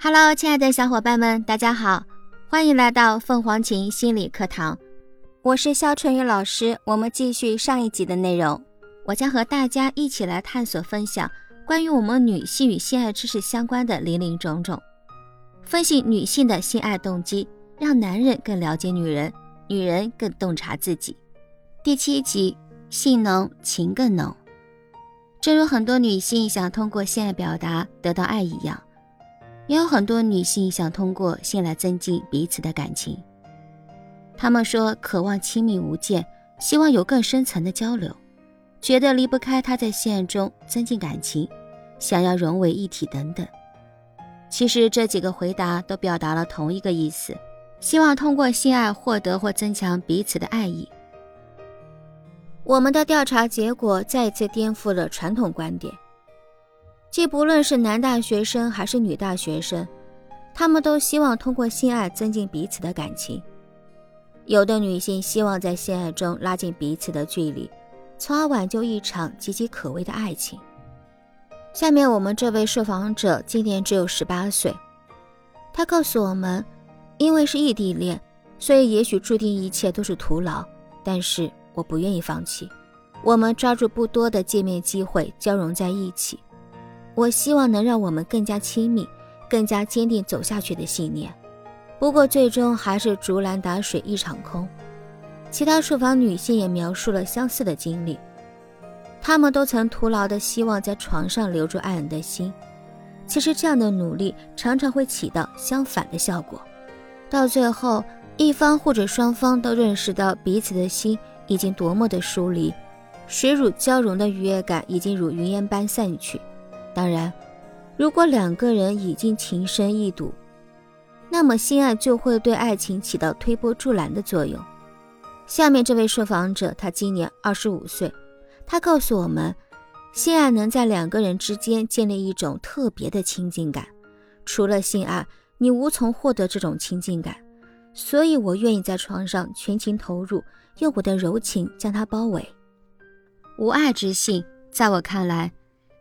Hello，亲爱的小伙伴们，大家好，欢迎来到凤凰琴心理课堂，我是肖春雨老师。我们继续上一集的内容，我将和大家一起来探索分享关于我们女性与性爱知识相关的林林种种，分析女性的性爱动机，让男人更了解女人，女人更洞察自己。第七集，性浓情更浓，正如很多女性想通过性爱表达得到爱一样。也有很多女性想通过性来增进彼此的感情。她们说，渴望亲密无间，希望有更深层的交流，觉得离不开他在性爱中增进感情，想要融为一体等等。其实这几个回答都表达了同一个意思：希望通过性爱获得或增强彼此的爱意。我们的调查结果再次颠覆了传统观点。既不论是男大学生还是女大学生，他们都希望通过性爱增进彼此的感情。有的女性希望在性爱中拉近彼此的距离，从而挽救一场岌岌可危的爱情。下面我们这位受访者今年只有十八岁，他告诉我们，因为是异地恋，所以也许注定一切都是徒劳。但是我不愿意放弃，我们抓住不多的见面机会，交融在一起。我希望能让我们更加亲密，更加坚定走下去的信念。不过，最终还是竹篮打水一场空。其他受访女性也描述了相似的经历，她们都曾徒劳地希望在床上留住爱人的心。其实，这样的努力常常会起到相反的效果。到最后，一方或者双方都认识到彼此的心已经多么的疏离，水乳交融的愉悦感已经如云烟般散去。当然，如果两个人已经情深意笃，那么性爱就会对爱情起到推波助澜的作用。下面这位受访者，他今年二十五岁，他告诉我们，性爱能在两个人之间建立一种特别的亲近感，除了性爱，你无从获得这种亲近感。所以我愿意在床上全情投入，用我的柔情将它包围。无爱之性，在我看来。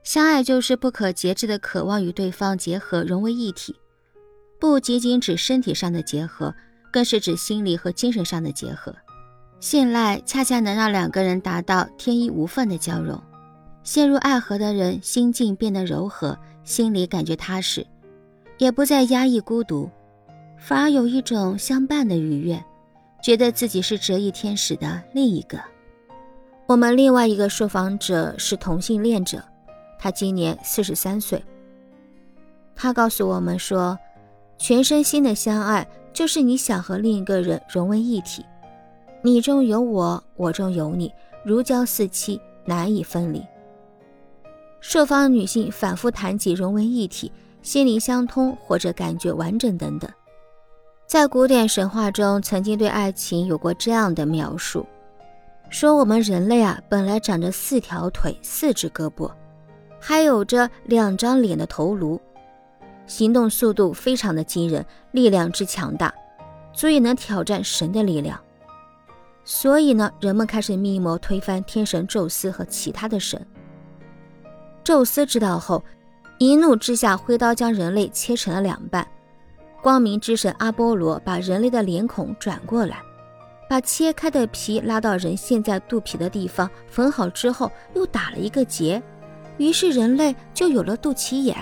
相爱就是不可节制的渴望与对方结合融为一体，不仅仅指身体上的结合，更是指心理和精神上的结合。信赖恰恰能让两个人达到天衣无缝的交融。陷入爱河的人，心境变得柔和，心里感觉踏实，也不再压抑孤独，反而有一种相伴的愉悦，觉得自己是折翼天使的另一个。我们另外一个受访者是同性恋者。他今年四十三岁。他告诉我们说，全身心的相爱就是你想和另一个人融为一体，你中有我，我中有你，如胶似漆，难以分离。受访女性反复谈及融为一体、心灵相通或者感觉完整等等。在古典神话中，曾经对爱情有过这样的描述：说我们人类啊，本来长着四条腿、四只胳膊。还有着两张脸的头颅，行动速度非常的惊人，力量之强大，足以能挑战神的力量。所以呢，人们开始密谋推翻天神宙斯和其他的神。宙斯知道后，一怒之下挥刀将人类切成了两半。光明之神阿波罗把人类的脸孔转过来，把切开的皮拉到人现在肚皮的地方缝好之后，又打了一个结。于是人类就有了肚脐眼。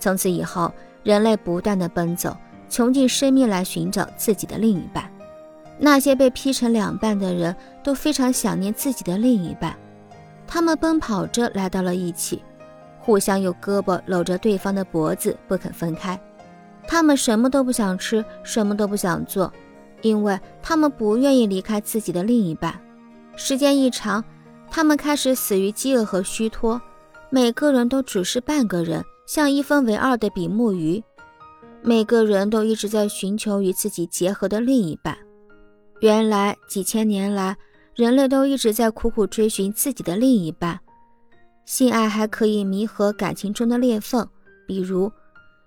从此以后，人类不断的奔走，穷尽生命来寻找自己的另一半。那些被劈成两半的人都非常想念自己的另一半，他们奔跑着来到了一起，互相用胳膊搂着对方的脖子不肯分开。他们什么都不想吃，什么都不想做，因为他们不愿意离开自己的另一半。时间一长，他们开始死于饥饿和虚脱。每个人都只是半个人，像一分为二的比目鱼。每个人都一直在寻求与自己结合的另一半。原来几千年来，人类都一直在苦苦追寻自己的另一半。性爱还可以弥合感情中的裂缝，比如，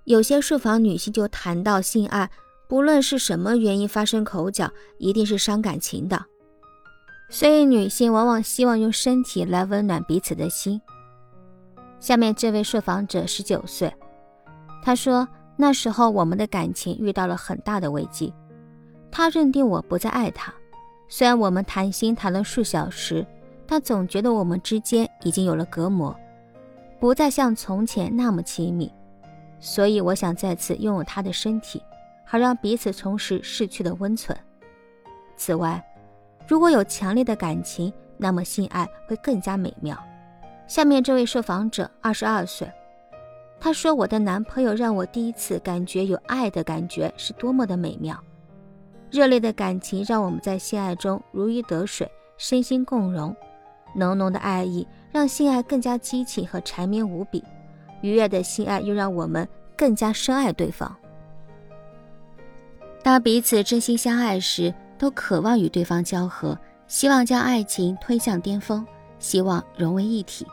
有些受访女性就谈到性爱，不论是什么原因发生口角，一定是伤感情的。所以女性往往希望用身体来温暖彼此的心。下面这位受访者十九岁，他说：“那时候我们的感情遇到了很大的危机，他认定我不再爱他。虽然我们谈心谈了数小时，但总觉得我们之间已经有了隔膜，不再像从前那么亲密。所以我想再次拥有他的身体，好让彼此重拾逝去的温存。此外，如果有强烈的感情，那么性爱会更加美妙。”下面这位受访者二十二岁，他说：“我的男朋友让我第一次感觉有爱的感觉是多么的美妙，热烈的感情让我们在性爱中如鱼得水，身心共融，浓浓的爱意让性爱更加激情和缠绵无比，愉悦的性爱又让我们更加深爱对方。当彼此真心相爱时，都渴望与对方交合，希望将爱情推向巅峰。”希望融为一体。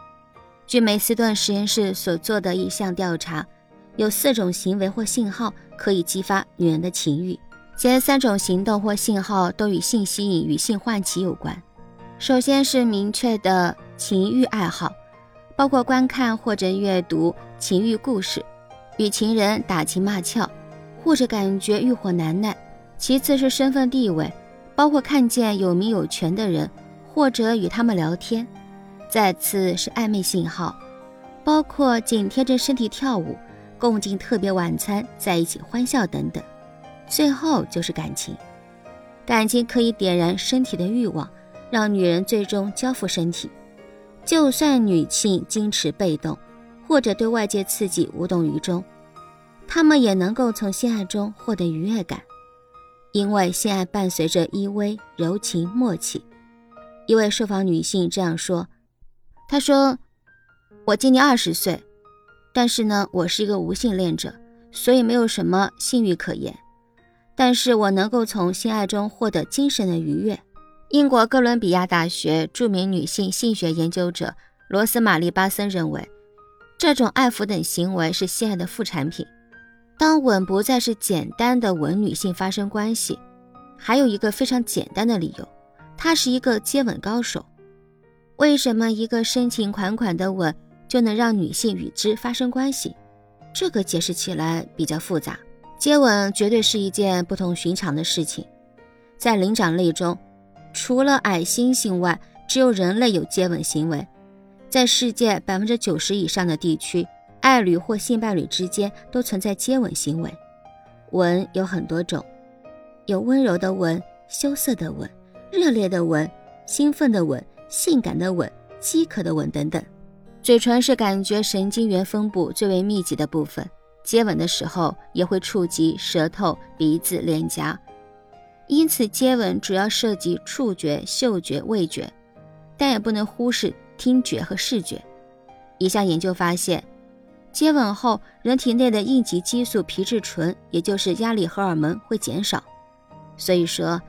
据梅斯顿实验室所做的一项调查，有四种行为或信号可以激发女人的情欲。前三种行动或信号都与性吸引与性唤起有关。首先是明确的情欲爱好，包括观看或者阅读情欲故事，与情人打情骂俏，或者感觉欲火难耐。其次是身份地位，包括看见有名有权的人，或者与他们聊天。再次是暧昧信号，包括紧贴着身体跳舞、共进特别晚餐、在一起欢笑等等。最后就是感情，感情可以点燃身体的欲望，让女人最终交付身体。就算女性矜持被动，或者对外界刺激无动于衷，她们也能够从性爱中获得愉悦感，因为性爱伴随着依偎、柔情、默契。一位受访女性这样说。她说：“我今年二十岁，但是呢，我是一个无性恋者，所以没有什么性欲可言。但是我能够从性爱中获得精神的愉悦。”英国哥伦比亚大学著名女性性学研究者罗斯玛丽·巴森认为，这种爱抚等行为是性爱的副产品。当吻不再是简单的吻女性发生关系，还有一个非常简单的理由，他是一个接吻高手。为什么一个深情款款的吻就能让女性与之发生关系？这个解释起来比较复杂。接吻绝对是一件不同寻常的事情，在灵长类中，除了矮猩猩外，只有人类有接吻行为。在世界百分之九十以上的地区，爱侣或性伴侣之间都存在接吻行为。吻有很多种，有温柔的吻、羞涩的吻、热烈的吻、兴奋的吻。性感的吻、饥渴的吻等等，嘴唇是感觉神经元分布最为密集的部分。接吻的时候也会触及舌头、鼻子、脸颊，因此接吻主要涉及触觉、嗅觉、味觉，但也不能忽视听觉和视觉。一项研究发现，接吻后人体内的应激激素皮质醇，也就是压力荷尔蒙会减少。所以说，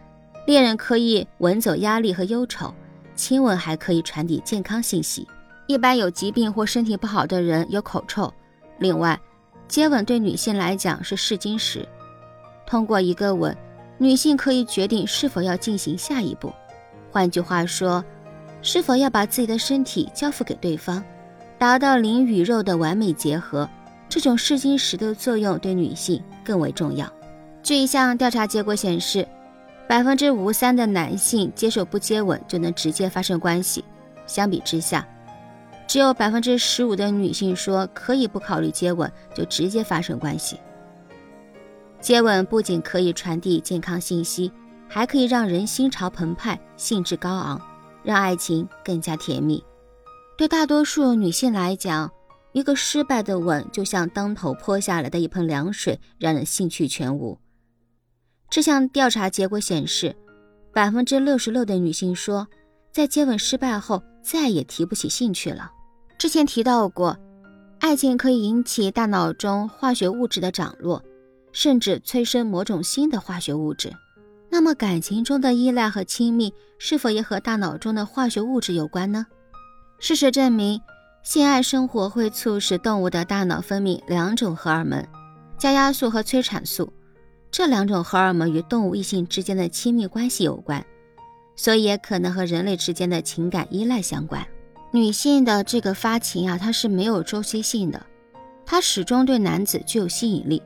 恋人可以吻走压力和忧愁。亲吻还可以传递健康信息。一般有疾病或身体不好的人有口臭。另外，接吻对女性来讲是试金石。通过一个吻，女性可以决定是否要进行下一步。换句话说，是否要把自己的身体交付给对方，达到灵与肉的完美结合。这种试金石的作用对女性更为重要。据一项调查结果显示。百分之五三的男性接受不接吻就能直接发生关系，相比之下，只有百分之十五的女性说可以不考虑接吻就直接发生关系。接吻不仅可以传递健康信息，还可以让人心潮澎湃、兴致高昂，让爱情更加甜蜜。对大多数女性来讲，一个失败的吻就像当头泼下来的一盆凉水，让人兴趣全无。这项调查结果显示，百分之六十六的女性说，在接吻失败后再也提不起兴趣了。之前提到过，爱情可以引起大脑中化学物质的涨落，甚至催生某种新的化学物质。那么，感情中的依赖和亲密是否也和大脑中的化学物质有关呢？事实证明，性爱生活会促使动物的大脑分泌两种荷尔蒙：加压素和催产素。这两种荷尔蒙与动物异性之间的亲密关系有关，所以也可能和人类之间的情感依赖相关。女性的这个发情啊，它是没有周期性的，它始终对男子具有吸引力，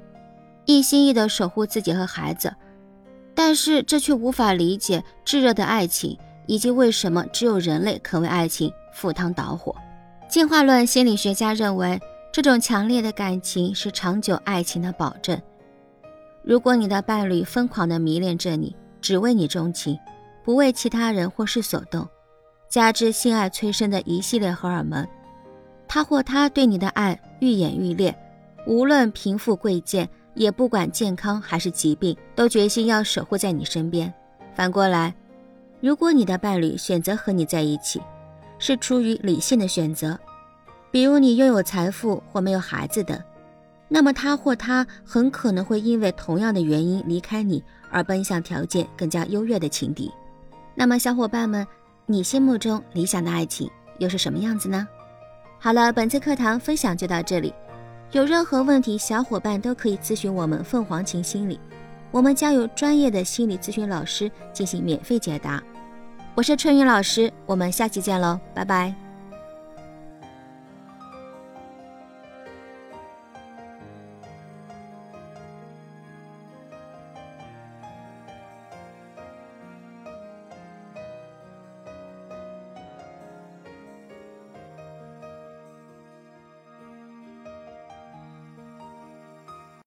一心一意的守护自己和孩子，但是这却无法理解炙热的爱情，以及为什么只有人类肯为爱情赴汤蹈火。进化论心理学家认为，这种强烈的感情是长久爱情的保证。如果你的伴侣疯狂地迷恋着你，只为你钟情，不为其他人或事所动，加之性爱催生的一系列荷尔蒙，他或她对你的爱愈演愈烈，无论贫富贵贱，也不管健康还是疾病，都决心要守护在你身边。反过来，如果你的伴侣选择和你在一起，是出于理性的选择，比如你拥有财富或没有孩子等。那么他或她很可能会因为同样的原因离开你，而奔向条件更加优越的情敌。那么小伙伴们，你心目中理想的爱情又是什么样子呢？好了，本次课堂分享就到这里。有任何问题，小伙伴都可以咨询我们凤凰琴心理，我们将有专业的心理咨询老师进行免费解答。我是春雨老师，我们下期见喽，拜拜。